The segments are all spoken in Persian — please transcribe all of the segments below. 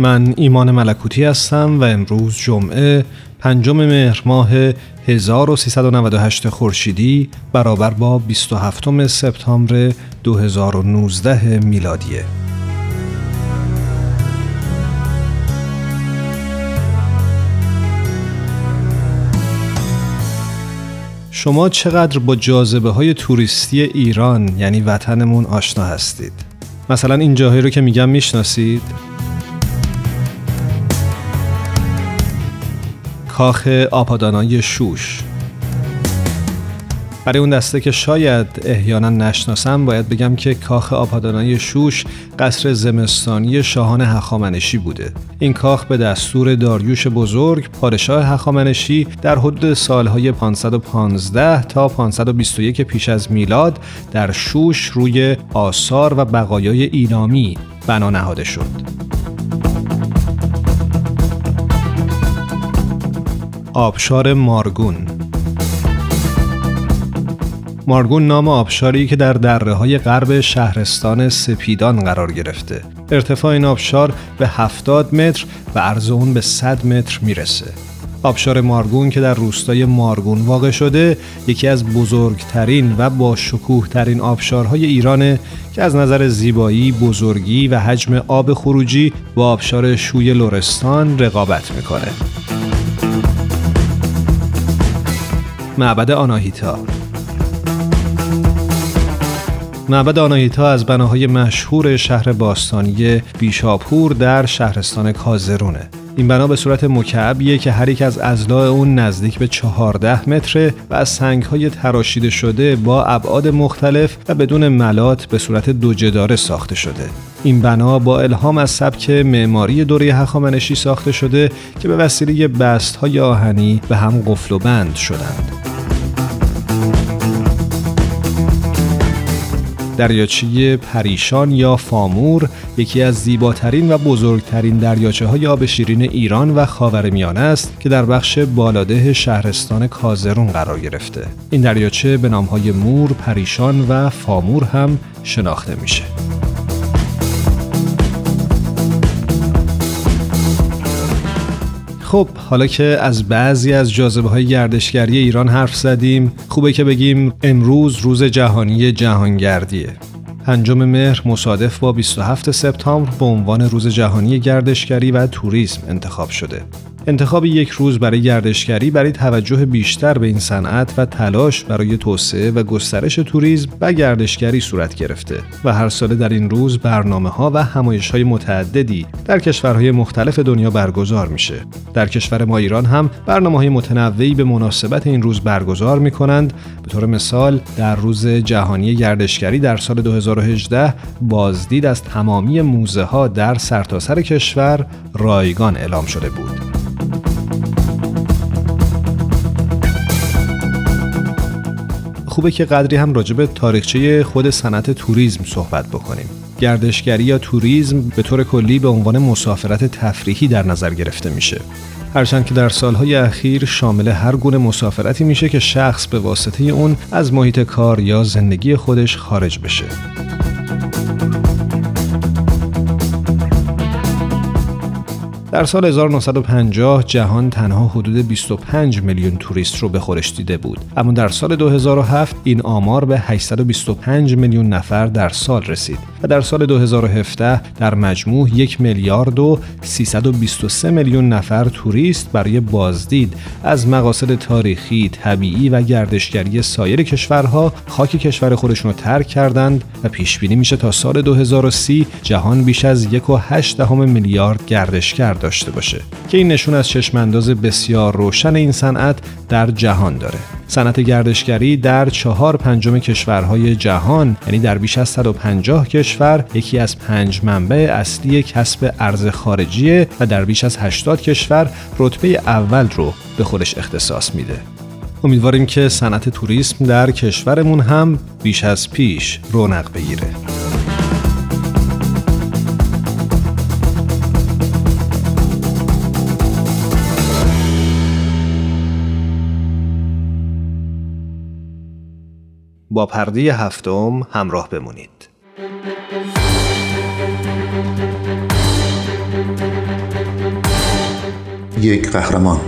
من ایمان ملکوتی هستم و امروز جمعه پنجم مهر ماه 1398 خورشیدی برابر با 27 سپتامبر 2019 میلادیه. شما چقدر با جاذبه های توریستی ایران یعنی وطنمون آشنا هستید؟ مثلا این جاهایی رو که میگم می‌شناسید؟ کاخ آپادانای شوش. برای اون دسته که شاید احیانا نشناسم باید بگم که کاخ آپادانای شوش قصر زمستانی شاهان هخامنشی بوده. این کاخ به دستور داریوش بزرگ پادشاه هخامنشی در حدود سالهای 515 تا 521 پیش از میلاد در شوش روی آثار و بقایای ایلامی بنا نهاده شد. آبشار مارگون. مارگون نام آبشاری که در دره های غرب شهرستان سپیدان قرار گرفته. ارتفاع این آبشار به 70 متر و عرض اون به 100 متر می‌رسه. آبشار مارگون که در روستای مارگون واقع شده یکی از بزرگترین و با شکوه ترین آبشارهای ایرانه که از نظر زیبایی، بزرگی و حجم آب خروجی با آبشار شوی لورستان رقابت می‌کنه. معبد آناهیتا. معبد آناهیتا از بناهای مشهور شهر باستانی بیشاپور در شهرستان کازرونه. این بنا به صورت مکعبیه که هر یک از ازلاع اون نزدیک به 14 متره و از سنگهای تراشیده شده با ابعاد مختلف و بدون ملات به صورت دو جداره ساخته شده. این بنا با الهام از سبک معماری دوره هخامنشی ساخته شده که به وسیله بست های آهنی به هم قفل و بند شدند. دریاچه پریشان یا فامور یکی از زیباترین و بزرگترین دریاچه های آب شیرین ایران و خاورمیانه است که در بخش بالاده شهرستان کازرون قرار گرفته. این دریاچه به نامهای مور، پریشان و فامور هم شناخته میشه. خب حالا که از بعضی از جاذبه های گردشگری ایران حرف زدیم خوبه که بگیم امروز روز جهانی جهانگردیه. پنجم مهر مصادف با 27 سپتامبر به عنوان روز جهانی گردشگری و توریسم انتخاب شده. انتخاب یک روز برای گردشگری برای توجه بیشتر به این صنعت و تلاش برای توسعه و گسترش توریسم و گردشگری صورت گرفته و هر ساله در این روز برنامه ها و همایش های متعددی در کشورهای مختلف دنیا برگزار میشه. در کشور ما ایران هم برنامه های متنوعی به مناسبت این روز برگزار می کنند. به طور مثال در روز جهانی گردشگری در سال 2018 بازدید از تمامی موزه ها در سرتاسر کشور رایگان اعلام شده بود. خوبه که قدری هم راجع به تاریخچه خود صنعت توریسم صحبت بکنیم. گردشگری یا توریسم به طور کلی به عنوان مسافرت تفریحی در نظر گرفته میشه. هرچند که در سالهای اخیر شامل هر گونه مسافرتی میشه که شخص به واسطه اون از محیط کار یا زندگی خودش خارج بشه. در سال 1950 جهان تنها حدود 25 میلیون توریست رو به خورش دیده بود. اما در سال 2007 این آمار به 825 میلیون نفر در سال رسید و در سال 2017 در مجموع یک میلیارد و 323 میلیون نفر توریست برای بازدید از مقاصد تاریخی، طبیعی و گردشگری سایر کشورها خاک کشور خودشون رو ترک کردند و پیش بینی میشه تا سال 2030 جهان بیش از 1.8 میلیارد گردشگر داشته باشه که این نشون از چشمانداز بسیار روشن این صنعت در جهان داره. صنعت گردشگری در چهار پنجم کشورهای جهان یعنی در بیش از 150 کشور یکی از پنج منبع اصلی کسب ارز خارجیه و در بیش از 80 کشور رتبه اول رو به خودش اختصاص میده. امیدواریم که صنعت توریسم در کشورمون هم بیش از پیش رونق بگیره. با پرده هفتم همراه بمونید. یک قهرمان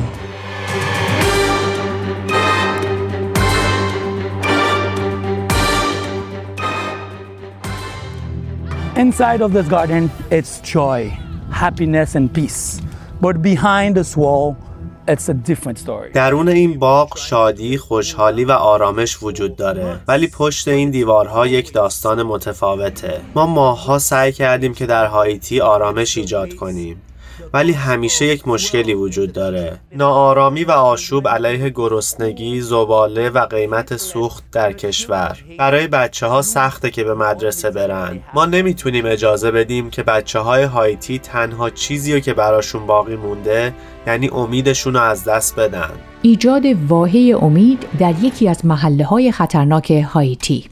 Inside of this garden, it's joy, happiness, and peace. But behind this wall, it's a different story. درون این باغ شادی، خوشحالی و آرامش وجود داره. ولی پشت این دیوارها یک داستان متفاوته. ما ماها سعی کردیم که در هایتی آرامش ایجاد کنیم. ولی همیشه یک مشکلی وجود داره. ناآرامی و آشوب علیه گرسنگی، زباله و قیمت سوخت در کشور. برای بچه ها سخته که به مدرسه برن. ما نمی‌تونیم اجازه بدیم که بچه های هایتی تنها چیزی رو که براشون باقی مونده یعنی امیدشون رو از دست بدن. ایجاد واهه امید در یکی از محله های خطرناک هایتی.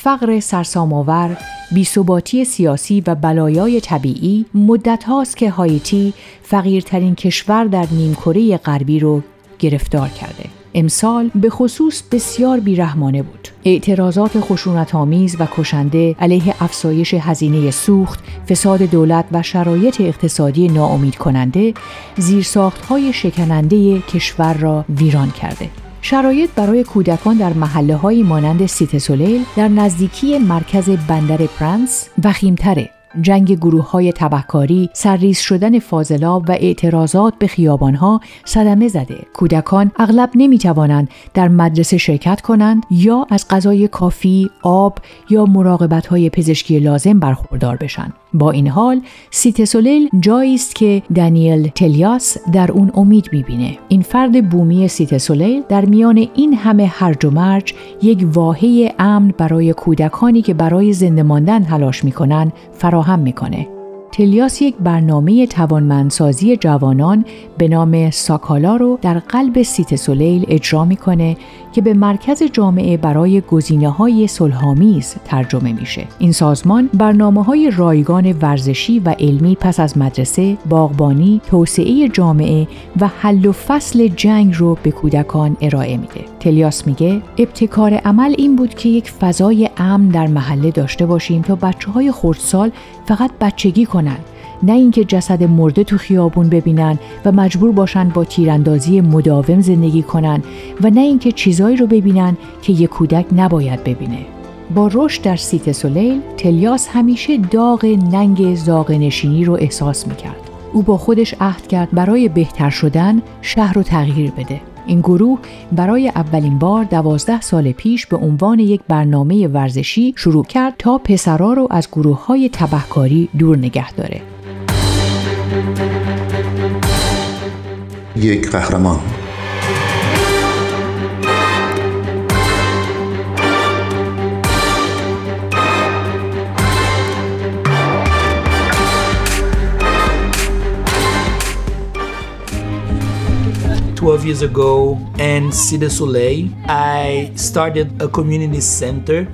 فقر سرسام‌آور، بیثباتی سیاسی و بلایای طبیعی مدت هاست که هایتی فقیرترین کشور در نیمکره غربی رو گرفتار کرده. امسال به خصوص بسیار بیرحمانه بود. اعتراضات خشونت آمیز و کشنده علیه افزایش هزینه سوخت، فساد دولت و شرایط اقتصادی ناامید کننده زیرساخت های شکننده کشور را ویران کرده. شرایط برای کودکان در محله های مانند سیت سولیل در نزدیکی مرکز بندر پرنس وخیمتره جنگ گروه های تبهکاری، سرریز شدن فاضلاب و اعتراضات به خیابانها صدمه زده. کودکان اغلب نمی توانند در مدرسه شرکت کنند یا از غذای کافی، آب یا مراقبت های پزشکی لازم برخوردار بشن. با این حال سیت سولیل جایی است که دانیل تلیاس در اون امید می‌بینه. این فرد بومی سیت سولیل در میان این همه هرج و مرج یک واحه امن برای کودکانی که برای زنده ماندن تلاش می‌کنن فراهم می‌کنه. تلیاس یک برنامه توانمندسازی جوانان به نام ساکالا رو در قلب سیت سولیل اجرا می‌کنه که به مرکز جامعه برای گزینه های صلحآمیز ترجمه میشه. این سازمان برنامه های رایگان ورزشی و علمی پس از مدرسه، باغبانی، توسعه جامعه و حل و فصل جنگ رو به کودکان ارائه میده. تلیاس میگه ابتکار عمل این بود که یک فضای امن در محله داشته باشیم تا بچه های خردسال فقط بچگی کنن نه اینکه جسد مرده تو خیابون ببینن و مجبور باشن با تیراندازی مداوم زندگی کنن و نه اینکه چیزایی رو ببینن که یک کودک نباید ببینه. با رشد در سیت سولیل تلیاس همیشه داغ ننگ زاغ نشینی رو احساس می‌کرد. او با خودش عهد کرد برای بهتر شدن شهر رو تغییر بده. این گروه برای اولین بار دوازده سال پیش به عنوان یک برنامه ورزشی شروع کرد تا پسرا رو از گروه های تبهکاری دور نگه داره. یک قهرمان Twelve years ago in Cité Soleil, I started a community center.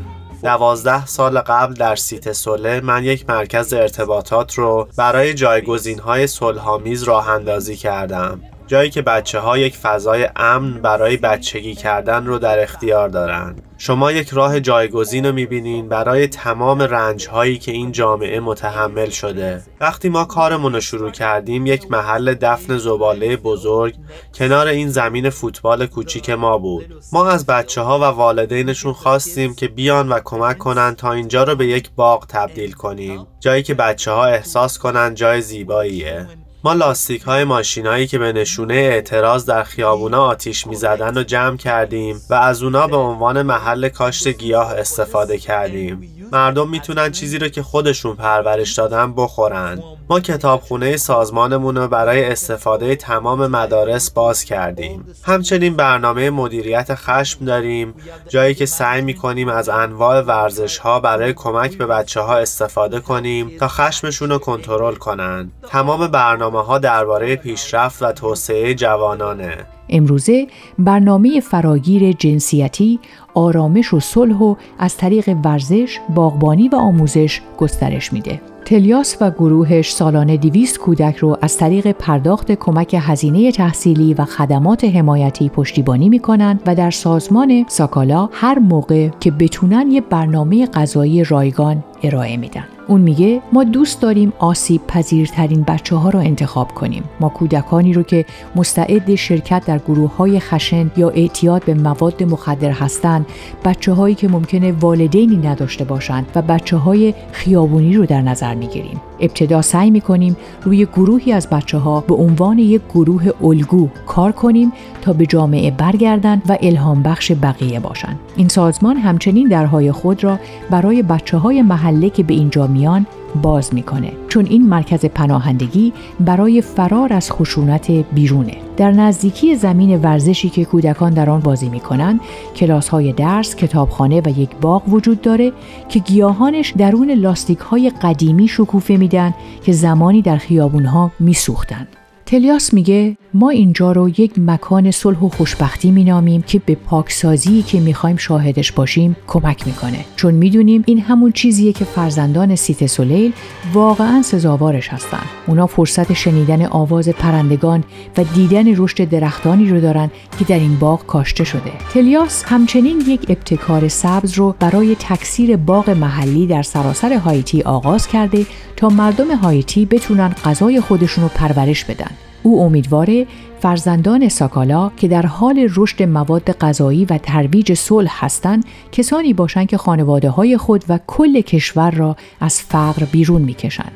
دوازده سال قبل در سیت سوله من یک مرکز ارتباطات رو برای جایگزین های صلحآمیز راه اندازی کردم. جایی که بچه ها یک فضای امن برای بچگی کردن رو در اختیار دارند. شما یک راه جایگزین رو می‌بینین برای تمام رنج هایی که این جامعه متحمل شده. وقتی ما کارمون رو شروع کردیم یک محل دفن زباله بزرگ کنار این زمین فوتبال کوچیک ما بود. ما از بچه ها و والدینشون خواستیم که بیان و کمک کنن تا اینجا رو به یک باغ تبدیل کنیم. جایی که بچه ها احساس کنن جای زیباییه. ما لاستیک های ماشینایی که به نشونه اعتراض در خیابونا آتیش می‌زدن رو جمع کردیم و از اونا به عنوان محل کاشت گیاه استفاده کردیم. مردم می‌تونن چیزی رو که خودشون پرورش دادن بخورن. ما کتابخونه سازمانمون رو برای استفاده تمام مدارس باز کردیم. همچنین برنامه مدیریت خشم داریم جایی که سعی می‌کنیم از انواع ورزش ها برای کمک به بچه ها استفاده کنیم تا خشمشون رو کنترل کنن. تمام برنامه ها درباره پیشرفت و توسعه جوانانه. امروزه برنامه فراگیر جنسیتی، آرامش و صلح و از طریق ورزش، باغبانی و آموزش گسترش میده. تلیاس و گروهش سالانه 200 کودک رو از طریق پرداخت کمک هزینه تحصیلی و خدمات حمایتی پشتیبانی می‌کنن و در سازمان ساکالا هر موقع که بتونن یه برنامه غذایی رایگان ارائه میدن. اون میگه ما دوست داریم آسیب پذیرترین بچه ها رو انتخاب کنیم. ما کودکانی رو که مستعد شرکت در گروه های خشن یا اعتیاد به مواد مخدر هستند، بچه هایی که ممکنه والدینی نداشته باشند و بچه های خیابونی رو در نظر می‌گیریم. ابتدا سعی می‌کنیم روی گروهی از بچه ها به عنوان یک گروه الگو کار کنیم تا به جامعه برگردن و الهام بخش بقیه باشند. این سازمان همچنین درهای خود را برای بچه های محله که به اینجا میان باز می‌کنه چون این مرکز پناهندگی برای فرار از خشونت بیرونه. در نزدیکی زمین ورزشی که کودکان در آن بازی می‌کنند کلاس های درس کتابخانه و یک باغ وجود داره که گیاهانش درون لاستیک های قدیمی شکوفه میدن که زمانی در خیابون ها میسوختند. تلیاس میگه ما اینجا رو یک مکان صلح و خوشبختی مینامیم که به پاکسازی که می‌خوایم شاهدش باشیم کمک می‌کنه. چون می‌دونیم این همون چیزیه که فرزندان سیت سولیل واقعا سزاوارش هستن. اونا فرصت شنیدن آواز پرندگان و دیدن رشد درختانی رو دارن که در این باغ کاشته شده. تلیاس همچنین یک ابتکار سبز رو برای تکثیر باغ محلی در سراسر هایتی آغاز کرده تا مردم هایتی بتونن غذای خودشون رو پرورش بدن او امیدواره فرزندان ساکالا که در حال رشد مواد غذایی و ترویج صلح هستند کسانی باشند که خانواده های خود و کل کشور را از فقر بیرون می‌کشند.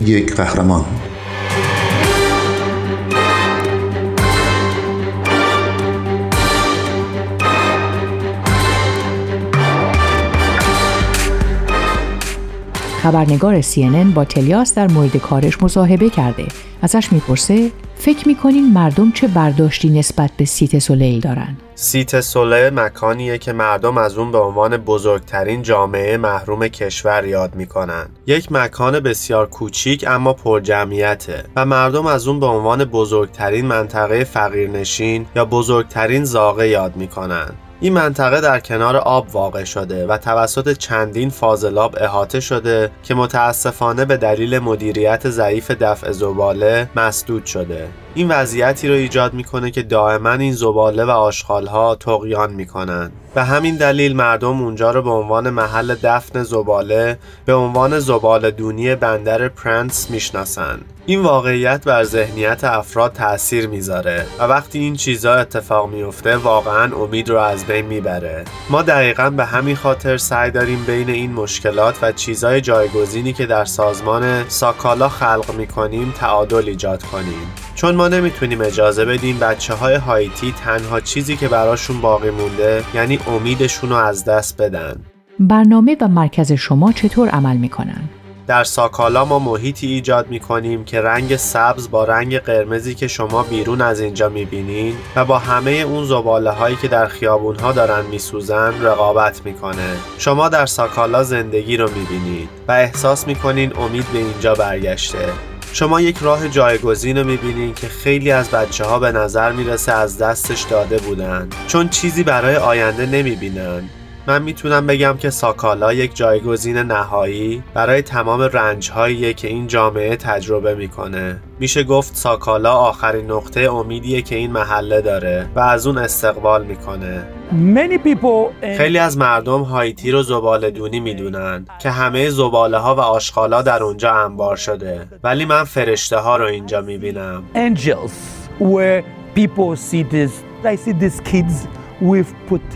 یک قهرمان خبرنگار CNN با تلیاس در مورد کارش مصاحبه کرده. ازش می‌پرسه فکر می‌کنین مردم چه برداشتی نسبت به سیت سولیل دارن؟ سیت سولیل مکانیه که مردم از اون به عنوان بزرگترین جامعه محروم کشور یاد می‌کنن یک مکان بسیار کوچیک اما پر جمعیته و مردم از اون به عنوان بزرگترین منطقه فقیرنشین یا بزرگترین زاغه یاد می‌کنن این منطقه در کنار آب واقع شده و توسط چندین فاضلاب احاطه شده که متاسفانه به دلیل مدیریت ضعیف دفع زباله مسدود شده. این وضعیتی رو ایجاد می‌کنه که دائما این زباله و آشغالها تقیان می‌کنن به همین دلیل مردم اونجا رو به عنوان محل دفن زباله به عنوان زباله دونی بندر پرنس می‌شناسن این واقعیت بر ذهنیت افراد تاثیر می‌ذاره و وقتی این چیزا اتفاق میفته واقعا امید رو از بین می‌بره. ما دقیقا به همین خاطر سعی داریم بین این مشکلات و چیزای جایگزینی که در سازمان ساکالا خلق می‌کنیم تعادل ایجاد کنیم. چون ما نمی‌تونیم اجازه بدیم بچه های هایتی تنها چیزی که براشون باقی مونده یعنی امیدشون رو از دست بدن. برنامه و مرکز شما چطور عمل می‌کنن؟ در ساکالا ما محیطی ایجاد می کنیم که رنگ سبز با رنگ قرمزی که شما بیرون از اینجا می بینین و با همه اون زباله هایی که در خیابون ها دارن می سوزن رقابت می‌کنه. شما در ساکالا زندگی رو می بینید و احساس می کنین امید به اینجا برگشته. شما یک راه جایگزین رو می‌بینین که خیلی از بچه ها به نظر می‌رسه از دستش داده بودن چون چیزی برای آینده نمی‌بینن من می‌تونم بگم که ساکالا یک جایگزین نهایی برای تمام رنجهایی که این جامعه تجربه می‌کنه. میشه گفت ساکالا آخرین نقطه امیدیه که این محله داره و از اون استقبال می‌کنه. Many people in خیلی از مردم هایتی رو زباله دونی می‌دونن که همه زباله ها و آشغالا در اونجا انبار شده. ولی من فرشته ها رو اینجا می‌بینم. Angels where people see this. I see these kids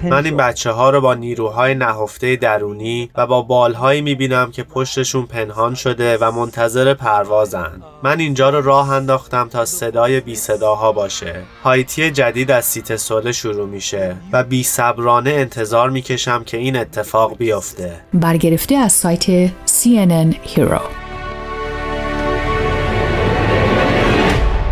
من این. بچه ها رو با نیروهای نهفته درونی و با بالهایی می‌بینم که پشتشون پنهان شده و منتظر پروازن. من اینجا رو راه انداختم تا صدای بی صداها باشه. هایتی جدید از سیت سوله شروع میشه و بی صبرانه انتظار می‌کشم که این اتفاق بیفته. برگرفته از سایت CNN Hero.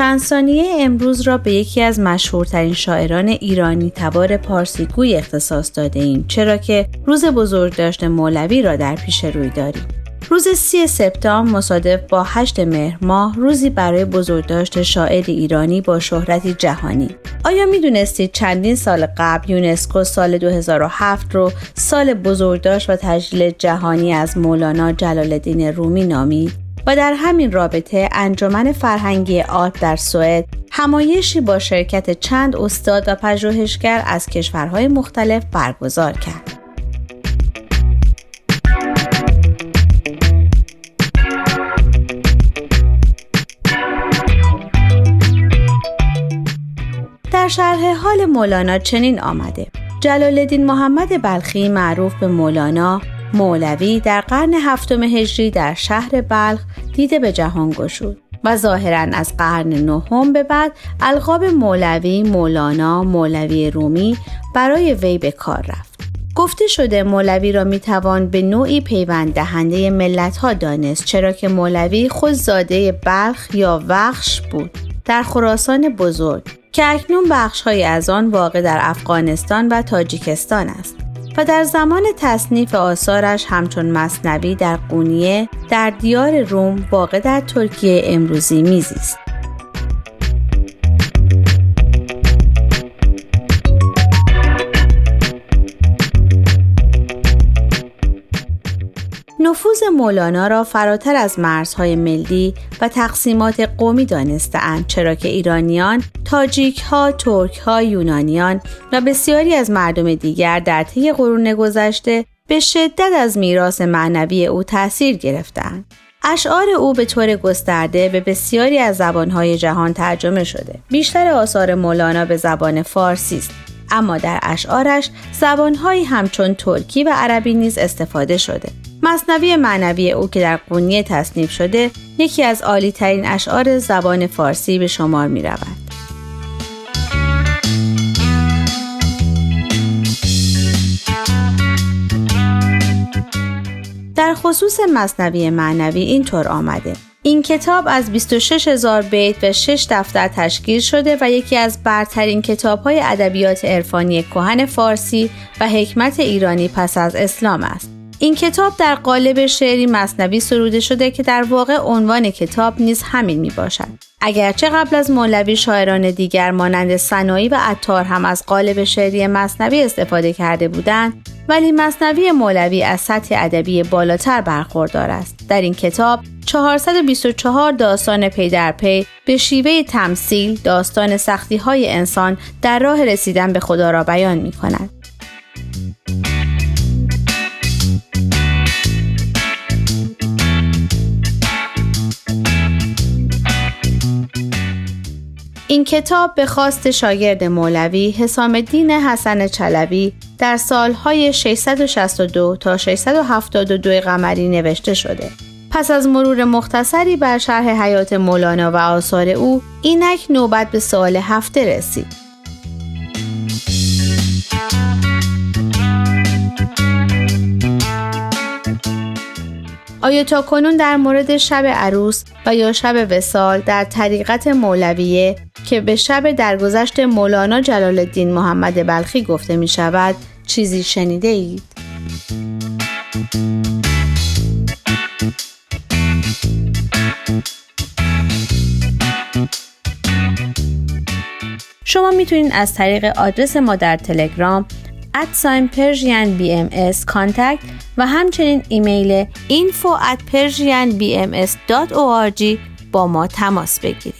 چند ثانیه امروز را به یکی از مشهورترین شاعران ایرانی تبار پارسیگوی اختصاص داده ایم چرا که روز بزرگداشت مولوی را در پیش روی داریم. روز سی سپتامبر مصادف با 8 مهر ماه روزی برای بزرگداشت شاعر ایرانی با شهرتی جهانی. آیا می دونستید چندین سال قبل یونسکو سال 2007 رو سال بزرگداشت و تجلیل جهانی از مولانا جلال الدین رومی نامید؟ و در همین رابطه انجمن فرهنگی آرت در سوئد همایشی با شرکت چند استاد و پژوهشگر از کشورهای مختلف برگزار کرد. در شرح حال مولانا چنین آمده جلال الدین محمد بلخی معروف به مولانا مولوی در قرن هفتم هجری در شهر بلخ دیده به جهان گشود و ظاهرا از قرن نهم به بعد القاب مولوی، مولانا، مولوی رومی برای وی به کار رفت. گفته شده مولوی را می‌توان به نوعی پیوند دهنده ملت ها دانست چرا که مولوی خود زاده بلخ یا وخش بود در خراسان بزرگ که اکنون بخش های از آن واقع در افغانستان و تاجیکستان است. در زمان تصنیف آثارش همچون مصنوی در قونیه در دیار روم واقع در ترکیه امروزی میزیست. نفوذ مولانا را فراتر از مرزهای ملی و تقسیمات قومی دانستهاند چرا که ایرانیان، تاجیک ها، ترک ها، یونانیان و بسیاری از مردم دیگر در طی قرون گذشته به شدت از میراث معنوی او تأثیر گرفتند. اشعار او به طور گسترده به بسیاری از زبانهای جهان ترجمه شده. بیشتر آثار مولانا به زبان فارسی است اما در اشعارش زبانهایی همچون ترکی و عربی نیز استفاده شده. مصنوی معنوی او که در قونیه تصنیف شده یکی از عالی ترین اشعار زبان فارسی به شمار می رود. در خصوص مصنوی معنوی اینطور آمده این کتاب از 26 هزار بیت و 6 دفتر تشکیل شده و یکی از برترین کتاب های ادبیات عرفانی کهن فارسی و حکمت ایرانی پس از اسلام است. این کتاب در قالب شعری مصنوی سروده شده که در واقع عنوان کتاب نیز همین می باشد. اگرچه قبل از مولوی شاعران دیگر مانند سنایی و عطار هم از قالب شعری مصنوی استفاده کرده بودند ولی مصنوی مولوی از سطح ادبی بالاتر برخوردار است در این کتاب 424 داستان پی در پی به شیوه تمثیل داستان سختی های انسان در راه رسیدن به خدا را بیان می کند. این کتاب به خواست شاگرد مولوی حسام الدین حسن چلوی در سالهای 662 تا 672 قمری نوشته شده. پس از مرور مختصری بر شرح حیات مولانا و آثار او، اینک نوبت به سال هفته رسید. آیا تا کنون در مورد شب عروس و یا شب وسال در طریقت مولویه که به شب درگذشت مولانا جلال الدین محمد بلخی گفته می شود چیزی شنیده اید؟ شما می‌تونید از طریق آدرس ما در تلگرام Persian BMS Contact و همچنین ایمیل info at persianbms.org با ما تماس بگیرید.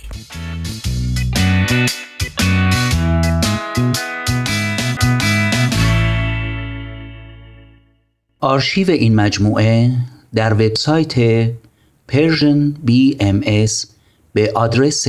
آرشیو این مجموعه در وبسایت Persian BMS به آدرس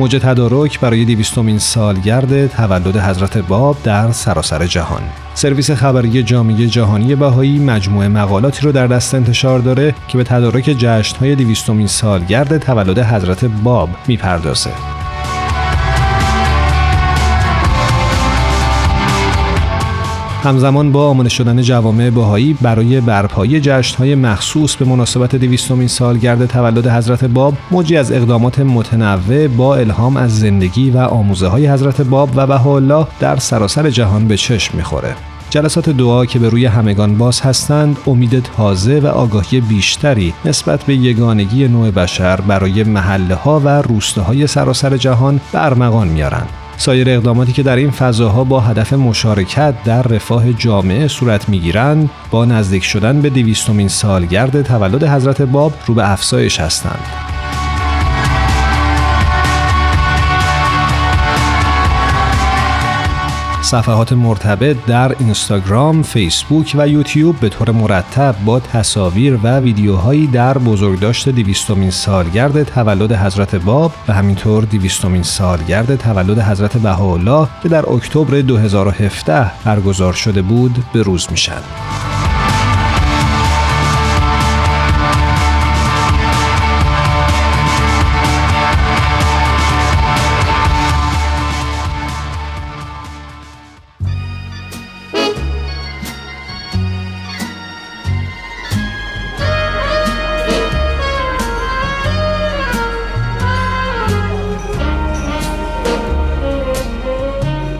موج تدارک برای دیویستومین سالگرد تولد حضرت باب در سراسر جهان. سرویس خبری جامعه جهانی بهایی مجموعه مقالاتی رو در دست انتشار داره که به تدارک جشنهای دیویستومین سالگرد تولد حضرت باب می‌پردازه. همزمان با آماده شدن جوامع بهایی برای برپایی جشنهای مخصوص به مناسبت دویستمین سالگرد تولد حضرت باب موجی از اقدامات متنوع با الهام از زندگی و آموزه های حضرت باب و بهاءالله در سراسر جهان به چشم می‌خوره. جلسات دعا که به روی همگان باز هستند امید تازه و آگاهی بیشتری نسبت به یگانگی نوع بشر برای محله ها و روستاهای سراسر جهان به ارمغان میارند سایر اقداماتی که در این فضاها با هدف مشارکت در رفاه جامعه صورت می‌گیرند با نزدیک شدن به دویستمین سالگرد تولد حضرت باب رو به افزایش هستند. صفحات مرتبط در اینستاگرام، فیسبوک و یوتیوب به طور مرتب با تصاویر و ویدیوهایی در بزرگداشت دیویستومین سالگرد تولد حضرت باب و همینطور دیویستومین سالگرد تولد حضرت بهاءالله که در اکتبر 2017 برگزار شده بود به روز میشن.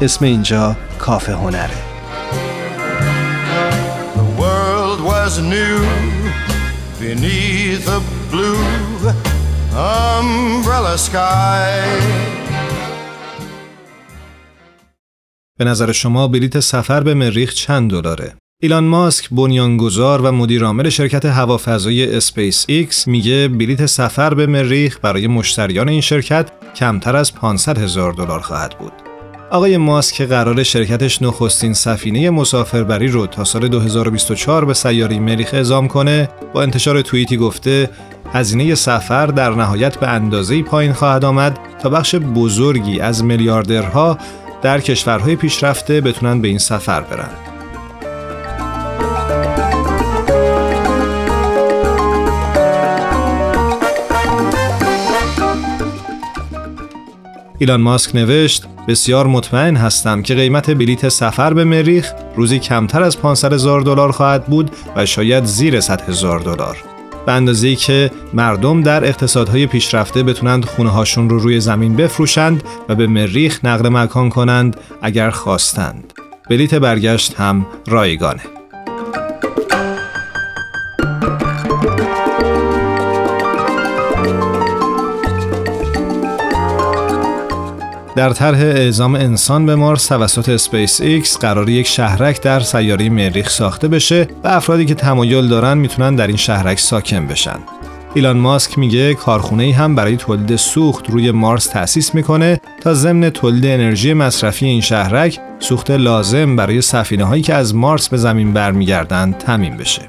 اسم اینجا کافه هنره The world was new beneath a blue umbrella sky. به نظر شما بلیت سفر به مریخ چند دلاره؟ ایلان ماسک بنیانگذار و مدیرعامل شرکت هوافضایی اسپیس ایکس میگه بلیت سفر به مریخ برای مشتریان این شرکت کمتر از 500 هزار دلار خواهد بود. آقای ماسک قرار شرکتش نخستین سفینه مسافربری رو تا سال 2024 به سیاره مریخ اعزام کنه با انتشار توییتی گفته هزینه سفر در نهایت به اندازه‌ای پایین خواهد آمد تا بخش بزرگی از میلیاردرها در کشورهای پیشرفته بتونن به این سفر برن. ایلان ماسک نوشت بسیار مطمئن هستم که قیمت بلیت سفر به مریخ روزی کمتر از 500 هزار دلار خواهد بود و شاید زیر 100 هزار دلار. به اندازه که مردم در اقتصادهای پیشرفته بتونند خونه هاشون رو روی زمین بفروشند و به مریخ نقل مکان کنند اگر خواستند. بلیت برگشت هم رایگانه. در طرح اعزام انسان به Mars توسط اسپیس ایکس قرار یک شهرک در سیاره مریخ ساخته بشه و افرادی که تمایل دارن می‌تونن در این شهرک ساکن بشن. ایلان ماسک میگه کارخونه ای هم برای تولید سوخت روی Mars تأسیس می‌کنه تا ضمن تولید انرژی مصرفی این شهرک سوخت لازم برای سفینه هایی که از Mars به زمین برمیگردند تامین بشه.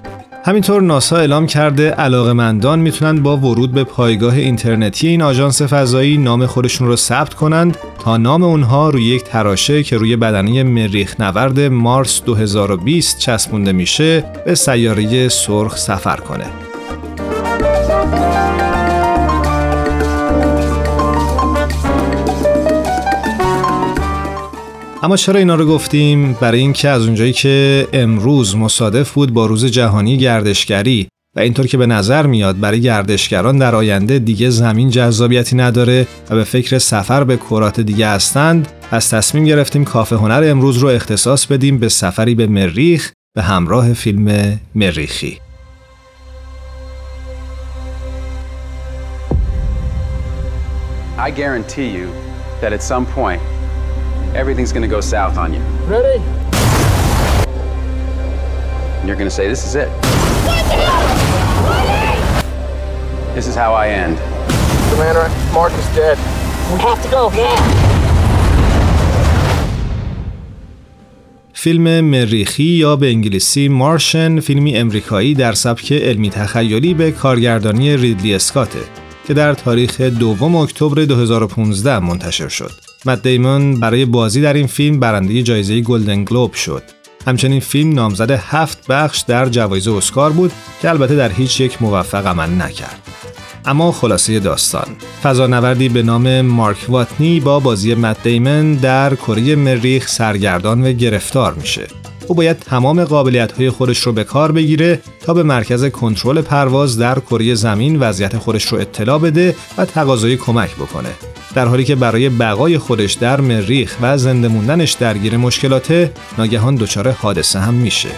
همینطور ناسا اعلام کرده علاقمندان می‌تونن با ورود به پایگاه اینترنتی این آژانس فضایی نام خودشون رو ثبت کنند تا نام اونها روی یک تراشه که روی بدنه مریخ نورد Mars 2020 چسبونده میشه به سیاره سرخ سفر کنه. اما چرا اینا رو گفتیم؟ برای اینکه از اونجایی که امروز مصادف بود با روز جهانی گردشگری و اینطور که به نظر میاد برای گردشگران در آینده دیگه زمین جذابیتی نداره و به فکر سفر به کرات دیگه هستند پس تصمیم گرفتیم کافه هنر امروز رو اختصاص بدیم به سفری به مریخ به همراه فیلم مریخی. I guarantee you that at some point everything's gonna go south on you. Ready? And you're gonna say, This is it. This is how I end. Commander, Mark is dead. We have to go now. فیلم مریخی یا به انگلیسی مارشن فیلمی امریکایی در سبک علمی تخیلی به کارگردانی ریدلی اسکاته که در تاریخ دوم اکتبر 2015 منتشر شد. مت دیمون برای بازی در این فیلم برنده جایزه گلدن گلوب شد. همچنین فیلم نامزد هفت بخش در جوایز اسکار بود که البته در هیچ یک موفق عمل نکرد. اما خلاصه داستان فضانوردی به نام مارک واتنی با بازی مت دیمن در کره مریخ سرگردان و گرفتار میشه او باید تمام قابلیت های خودش رو به کار بگیره تا به مرکز کنترل پرواز در کره زمین وضعیت خودش رو اطلاع بده و تقاضای کمک بکنه در حالی که برای بقای خودش در مریخ و زنده موندنش درگیر مشکلاته ناگهان دچار حادثه هم میشه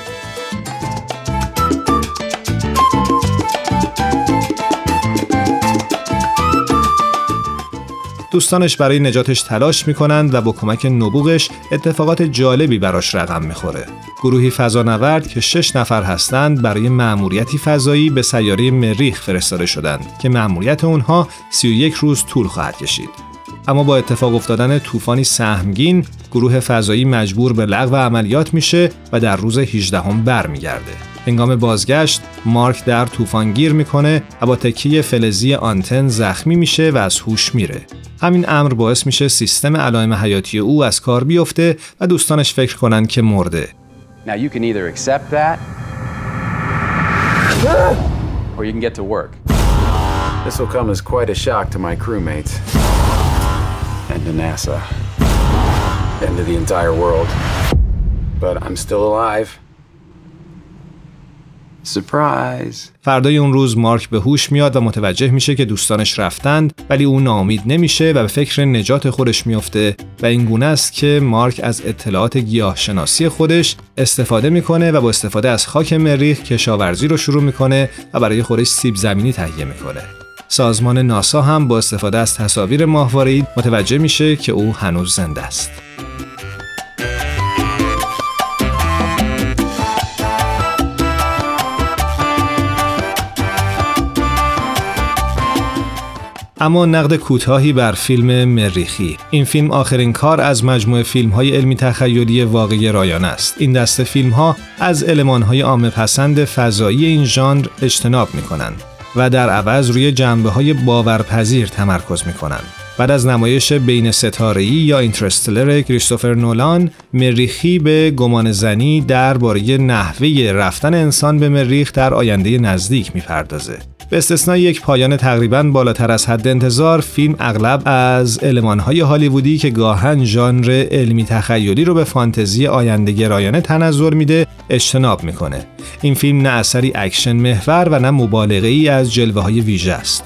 دوستانش برای نجاتش تلاش می‌کنند و با کمک نبوغش اتفاقات جالبی براش رقم می‌خوره. گروهی فضانورد که شش نفر هستند برای مأموریتی فضایی به سیاره مریخ فرستاده شدند که مأموریت اونها 31 روز طول خواهد کشید. اما با اتفاق افتادن طوفانی سهمگین گروه فضایی مجبور به لغو عملیات میشه و در روز 18 هم برمیگرده. هنگام بازگشت مارک در طوفان گیر می‌کنه و با تکیه فلزی آنتن زخمی میشه و از هوش میره همین امر باعث میشه سیستم علائم حیاتی او از کار بیفته و دوستانش فکر کنن که مرده Now you can either accept that or you can get to work. This will come as quite a shock to my crewmates and to NASA and to the entire world. But I'm still alive. Surprise. فردای اون روز مارک به هوش میاد و متوجه میشه که دوستانش رفتند ولی او ناامید نمیشه و به فکر نجات خودش میفته و این گونه است که مارک از اطلاعات گیاه شناسی خودش استفاده می‌کنه و با استفاده از خاک مریخ کشاورزی رو شروع می‌کنه و برای خودش سیب زمینی تهیه می‌کنه. سازمان ناسا هم با استفاده از تصاویر ماهواره‌ای متوجه میشه که او هنوز زنده است. اما نقد کوتاهی بر فیلم مریخی. این فیلم آخرین کار از مجموعه فیلم های علمی تخیلی واقعی رایان است. این دسته فیلم ها از علمان های عامه پسند فضایی این ژانر اجتناب می کنند و در عوض روی جنبه های باورپذیر تمرکز می کنند بعد از نمایش بین ستاره‌ای یا اینترستلر کریستوفر نولان مریخی به گمان زنی درباره نحوه رفتن انسان به مریخ در آینده نزدیک می‌پردازه. به استثنای یک پایان تقریبا بالاتر از حد انتظار فیلم اغلب از المانهای هالیوودی که گاهن ژانر علمی تخیلی رو به فانتزی آینده گرایانه تنظر میده اجتناب می‌کنه. این فیلم نه اثری اکشن محور و نه مبالغه ای از جلوه های ویژه است.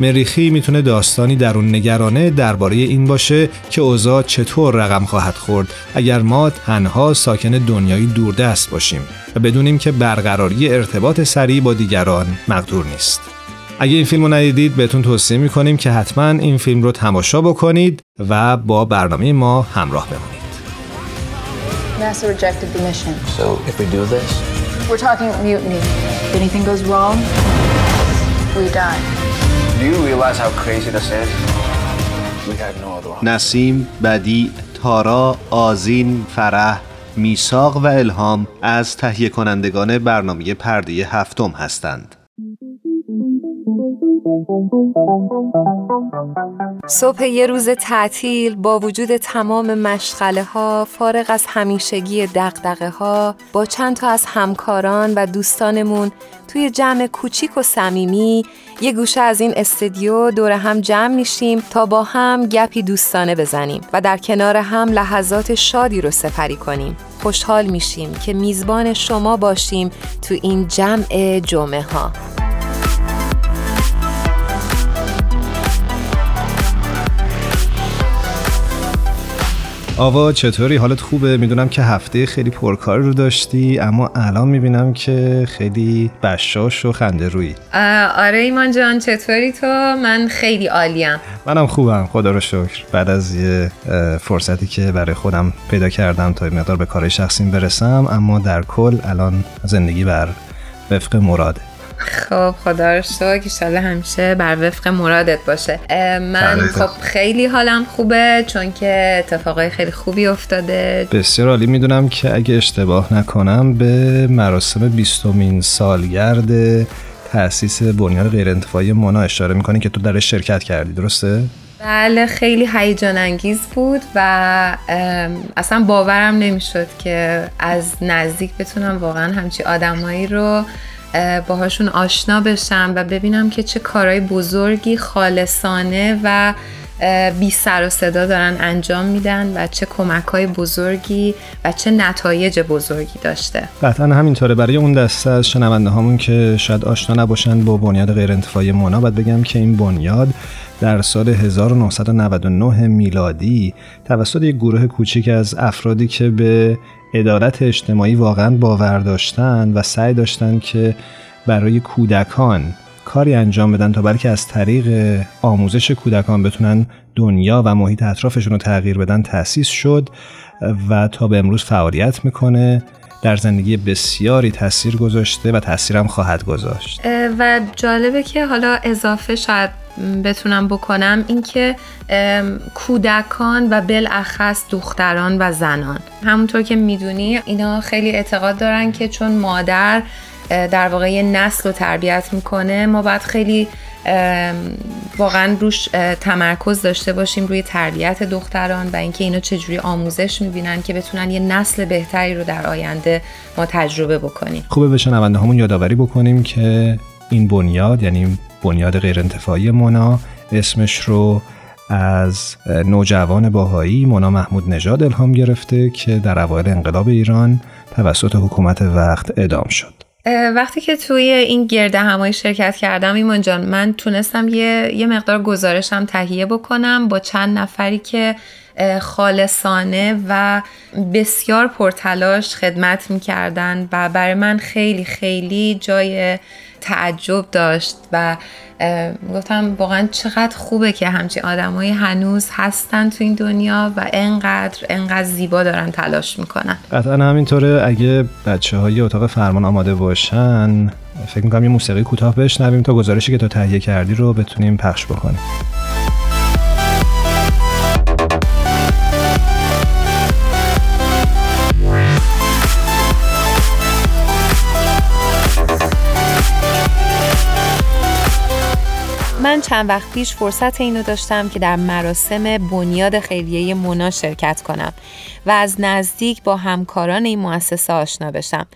مریخی می‌تونه داستانی درون نگرانه درباره این باشه که اوضاع چطور رقم خواهد خورد اگر ما تنها ساکن دنیایی دوردست باشیم و بدونیم که برقراری ارتباط سریع با دیگران مقدور نیست. اگه این فیلم رو ندیدید بهتون توصیه می‌کنیم که حتما این فیلم رو تماشا بکنید و با برنامه ما همراه بمونید. NASA rejected the mission. So if we do this, We're talking mutiny. If anything goes wrong, we die. Do you realize how crazy this is? We have no other option. نسیم، بدی، تارا، آزین، فرح، میساق و الهام از تهیه کنندگان برنامه پرده هفتم هستند. صبح یه روز تعطیل با وجود تمام مشغله ها فارغ از همیشگی دقدقه ها با چند تا از همکاران و دوستانمون توی جمع کوچیک و صمیمی یه گوشه از این استدیو دور هم جمع میشیم تا با هم گپی دوستانه بزنیم و در کنار هم لحظات شادی رو سپری کنیم. خوشحال میشیم که میزبان شما باشیم تو این جمع جمعه ها آوا چطوری؟ حالت خوبه؟ می‌دونم که هفته خیلی پرکار رو داشتی اما الان می‌بینم که خیلی بشاش و خنده روی آره ایمان جان چطوری تو؟ من خیلی عالیم. منم خوبم خدا رو شکر. بعد از یه فرصتی که برای خودم پیدا کردم تا مقدار به کارهای شخصیم برسم اما در کل الان زندگی بر وفق مراده. خب خدا رو شکر ایشالله همیشه بر وفق مرادت باشه من بله. خب خیلی حالم خوبه چون که اتفاقای خیلی خوبی افتاده بسیار عالی می‌دونم که اگه اشتباه نکنم به مراسم بیستمین سالگرد تأسیس بنیاد غیرانتفاعی مونا اشاره می‌کنی که تو درش شرکت کردی درسته؟ بله خیلی هیجان انگیز بود و اصلا باورم نمی‌شد که از نزدیک بتونم واقعا همچی آدمایی رو باهاشون آشنا بشم و ببینم که چه کارهای بزرگی خالصانه و بی سر و صدا دارن انجام میدن و چه کمک های بزرگی و چه نتایج بزرگی داشته. قطعا همینطوره. برای اون دسته از شنونده هامون که شاید آشنا نباشن با بنیاد غیرانتفاعی مونا باید بگم که این بنیاد در سال 1999 میلادی توسط یک گروه کوچیک از افرادی که به عدالت اجتماعی واقعا باور داشتن و سعی داشتن که برای کودکان کاری انجام بدن تا بلکه از طریق آموزش کودکان بتونن دنیا و محیط اطرافشون رو تغییر بدن تأسیس شد و تا به امروز فعالیت می‌کنه. در زندگی بسیاری تاثیر گذاشته و تاثیرم خواهد گذاشت. و جالبه که حالا اضافه شاید بتونم بکنم اینکه کودکان و بالاخص دختران و زنان. همونطور که می‌دونی اینا خیلی اعتقاد دارن که چون مادر در واقع یه نسل رو تربیت می‌کنه ما باید خیلی واقعا روش تمرکز داشته باشیم روی تربیت دختران و اینکه اینا چجوری آموزش می‌بینن که بتونن یه نسل بهتری رو در آینده ما تجربه بکنیم. خوبه به شنونده همون یادآوری بکنیم که این بنیاد یعنی بنیاد غیرانتفاعی مونا اسمش رو از نوجوان باهایی مونا محمود نژاد الهام گرفته که در اوایل انقلاب ایران توسط حکومت وقت اعدام شد. وقتی که توی این گرده همایی شرکت کردم ایمان جان من تونستم یه, یه مقدار گزارشم تهیه بکنم با چند نفری که خالصانه و بسیار پرتلاش خدمت می‌کردن و برای من خیلی خیلی جای تعجب داشت و گفتم واقعا چقدر خوبه که همچین آدمایی هنوز هستن تو این دنیا و انقدر انقدر زیبا دارن تلاش می‌کنن. قطعا همینطوره. اگه بچه های اتاق فرمان آماده باشن فکر می‌کنم یه موسیقی کوتاه بشنویم تا گزارشی که تو تهیه کردی رو بتونیم پخش بکنیم. من چند وقت پیش فرصت اینو داشتم که در مراسم بنیاد خیریه مونا شرکت کنم و از نزدیک با همکاران این مؤسسه آشنا بشم.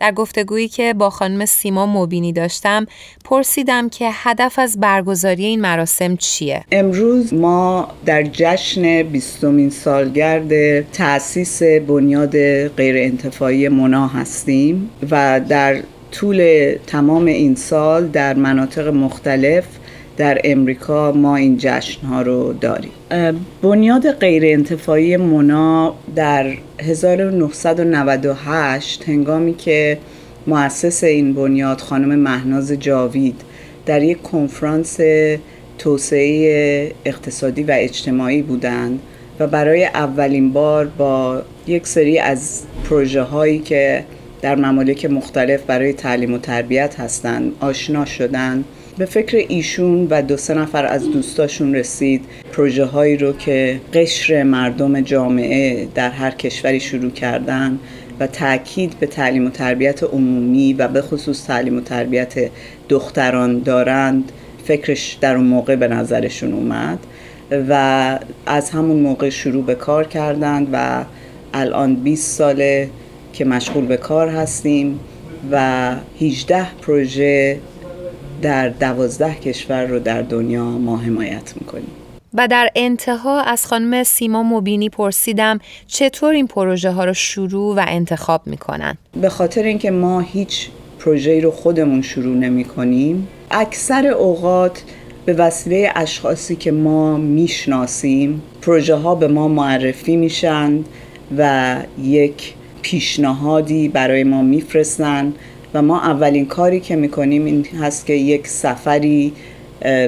در گفتگویی که با خانم سیما مبینی داشتم پرسیدم که هدف از برگزاری این مراسم چیه؟ امروز ما در جشن بیستمین سالگرد تأسیس بنیاد غیر انتفاعی مونا هستیم و در طول تمام این سال در مناطق مختلف در امریکا ما این جشن ها رو داریم. بنیاد غیر انتفاعی مونا در 1998 هنگامی که مؤسس این بنیاد خانم مهناز جاوید در یک کنفرانس توسعه اقتصادی و اجتماعی بودند و برای اولین بار با یک سری از پروژه هایی که در ممالک مختلف برای تعلیم و تربیت هستند آشنا شدند به فکر ایشون و دو سه نفر از دوستاشون رسید. پروژه هایی رو که قشر مردم جامعه در هر کشوری شروع کردن و تاکید به تعلیم و تربیت عمومی و به خصوص تعلیم و تربیت دختران دارند فکرش در اون موقع به نظرشون اومد و از همون موقع شروع به کار کردند و الان 20 ساله که مشغول به کار هستیم و 18 پروژه در دوازده کشور رو در دنیا ما حمایت می‌کنیم. و در انتها از خانم سیما مبینی پرسیدم چطور این پروژه ها رو شروع و انتخاب می‌کنن؟ به خاطر اینکه ما هیچ پروژه‌ای رو خودمون شروع نمی کنیم اکثر اوقات به وسیله اشخاصی که ما می‌شناسیم پروژه ها به ما معرفی میشن و یک پیشنهادی برای ما میفرستن و ما اولین کاری که می‌کنیم این هست که یک سفری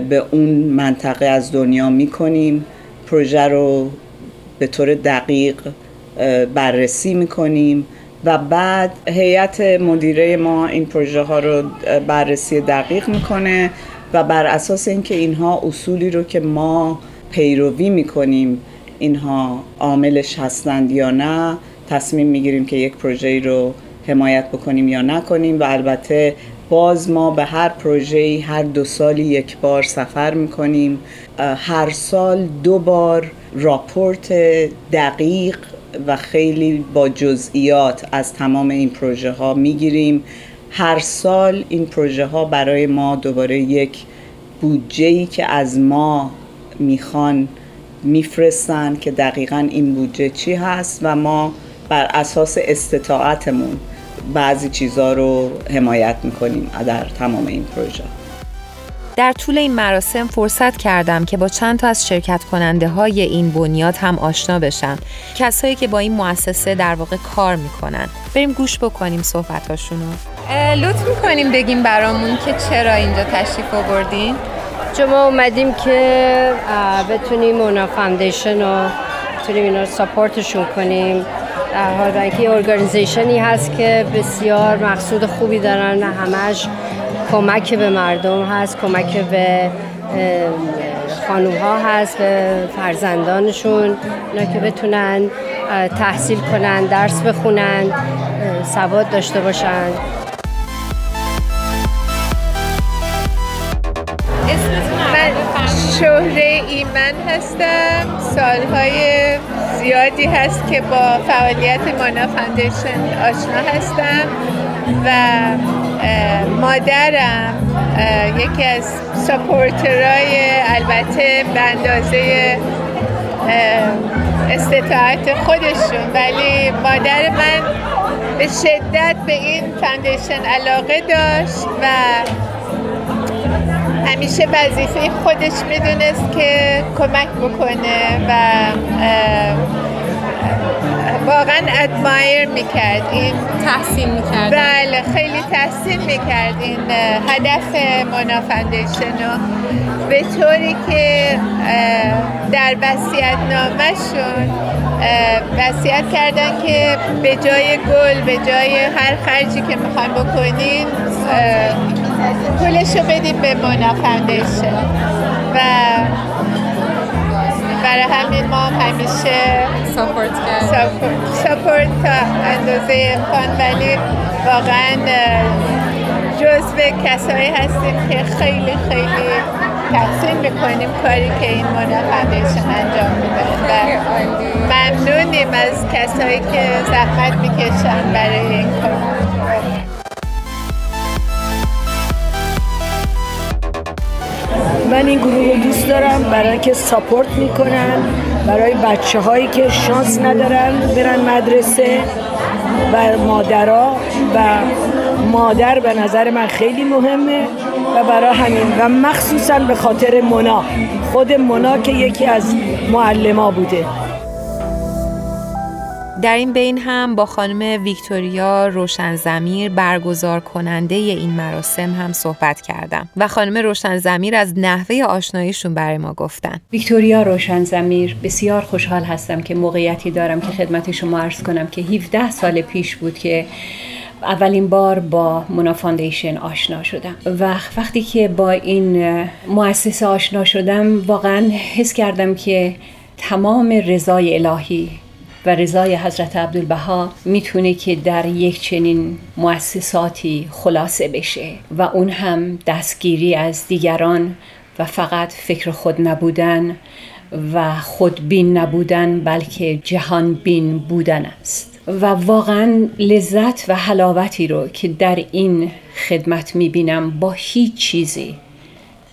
به اون منطقه از دنیا می‌کنیم. پروژه رو به طور دقیق بررسی می‌کنیم و بعد هیئت مدیره ما این پروژه ها رو بررسی دقیق می‌کنه و بر اساس اینکه اینها اصولی رو که ما پیروی می‌کنیم اینها عاملش هستند یا نه تصمیم می‌گیریم که یک پروژه رو حمایت بکنیم یا نکنیم و البته باز ما به هر پروژه‌ای هر دو سالی یک بار سفر می‌کنیم. هر سال دو بار راپورت دقیق و خیلی با جزئیات از تمام این پروژه ها می‌گیریم. هر سال این پروژه ها برای ما دوباره یک بودجه ای که از ما می‌خوان میفرستن که دقیقا این بودجه چی هست و ما بر اساس استطاعتمون بعضی چیزها رو حمایت می‌کنیم در تمام این پروژه. در طول این مراسم فرصت کردم که با چند تا از شرکت کننده های این بنیاد هم آشنا بشم. کسایی که با این مؤسسه در واقع کار می‌کنن. بریم گوش بکنیم صحبتاشونو. لطف می‌کنیم بگیم برامون که چرا اینجا تشریف آوردین. ما اومدیم که بتونیم مونا Foundation رو بتونیم اینا رو support شون کنیم. در حال اینکه organization ی هست که بسیار مقصود خوبی دارن همش کمک به مردم هست کمک به خانوم ها هست به فرزندانشون اونا که بتونن تحصیل کنن درس بخونن سواد داشته باشن. من شهره ایمن هستم. سالهای زیادی هست که با فعالیت مونا Foundation آشنا هستم و مادرم یکی از supporter های البته به اندازه استطاعت خودشون. ولی مادر من به شدت به این foundation علاقه داشت و همیشه وظیفه خودش می‌دونست که کمک بکنه و واقعا admire می‌کرد. این تحسین می‌کرد. بله خیلی تحسین می‌کرد این هدف مونا Foundation به طوری که در وصیت نامشون وصیت کردن که به جای گل به جای هر خرجی که می‌خوایم بکنین پولش رو بدیم به مونا Foundation و برای همین ما همیشه support کردیم. support تا اندازه امکان ولی واقعا جزو کسایی هستیم که خیلی خیلی تحسین می‌کنیم کاری که این مونا Foundation انجام میده. و ممنونیم از کسایی که زحمت می‌کشن برای این کار. من این گروه رو دوست دارم برای که support می‌کنن برای بچه هایی که شانس ندارن برن مدرسه و مادرها و مادر به نظر من خیلی مهمه و برای همین و مخصوصا به خاطر مونا خود مونا که یکی از معلما بوده. در این بین هم با خانم ویکتوریا روشن زمیر برگزار کننده این مراسم هم صحبت کردم و خانم روشن زمیر از نحوه آشناییشون برای ما گفتن. ویکتوریا روشن زمیر بسیار خوشحال هستم که موقعیتی دارم که خدمت شما عرض کنم که 17 سال پیش بود که اولین بار با مونا فاندیشن آشنا شدم. و وقتی که با این مؤسسه آشنا شدم واقعا حس کردم که تمام رضای الهی و رضای حضرت عبدالبها می‌تونه که در یک چنین مؤسساتی خلاصه بشه و اون هم دستگیری از دیگران و فقط فکر خود نبودن و خودبین نبودن بلکه جهان بین بودن است. و واقعا لذت و حلاوتی رو که در این خدمت می‌بینم با هیچ چیزی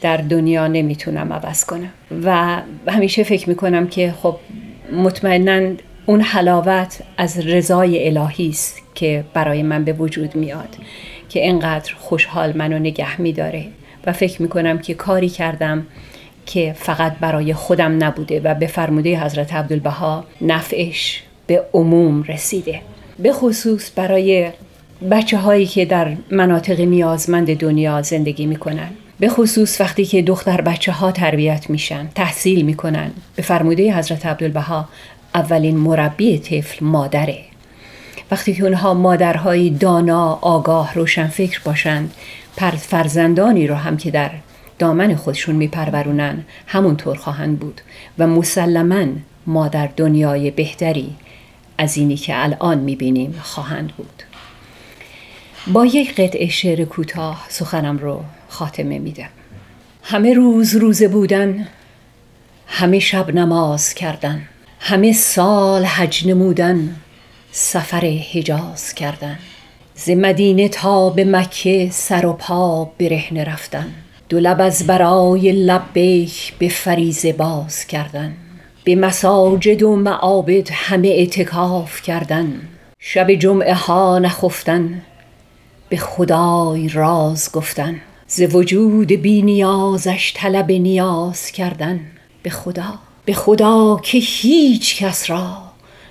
در دنیا نمی‌تونم عوض کنم. و همیشه فکر می‌کنم که خب مطمئنا اون حلاوت از رضای الهی است که برای من به وجود میاد که اینقدر خوشحال منو نگه میداره و فکر می‌کنم که کاری کردم که فقط برای خودم نبوده و به فرموده حضرت عبدالبها نفعش به عموم رسیده. به خصوص برای بچه هایی که در مناطق نیازمند دنیا زندگی می‌کنن. به خصوص وقتی که دختر بچه ها تربیت میشن تحصیل می‌کنن. به فرموده حضرت عبدالبها اولین مربی طفل مادره. وقتی که اونها مادرهایی دانا آگاه روشنفکر باشند فرزندانی رو هم که در دامن خودشون میپرورونن همونطور خواهند بود و مسلما مادر دنیای بهتری از اینی که الان می‌بینیم خواهند بود. با یک قطعه شعر کوتاه سخنم رو خاتمه میدم. همه روز روزه بودن همه شب نماز کردن. همه سال حج نمودن سفر حجاز کردن. ز مدینه تا به مکه سر و پا برهنه رفتن. دو لب از برای لبیک به فریزه باز کردن. به مساجد و معابد همه اعتکاف کردن. شب جمعه ها نخفتن به خدای راز گفتن. ز وجود بی نیازش طلب نیاز کردن. به خدا. به خدا که هیچ کس را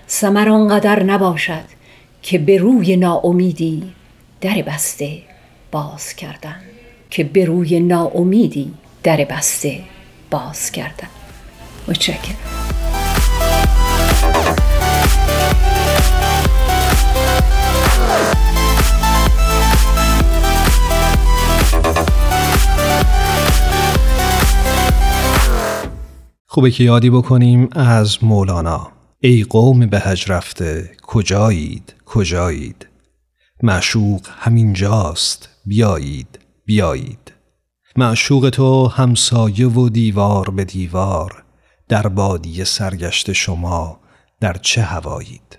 سمر آنقدر نباشد که به روی ناامیدی در بسته باز کردن. که به روی ناامیدی در بسته باز کردن. متشکرم. خوبه که یادی بکنیم از مولانا. ای قوم به هج رفته کجایید؟ کجایید؟ معشوق همینجاست بیایید بیایید. معشوق تو همسایه و دیوار به دیوار در بادی سرگشت شما در چه هوایید؟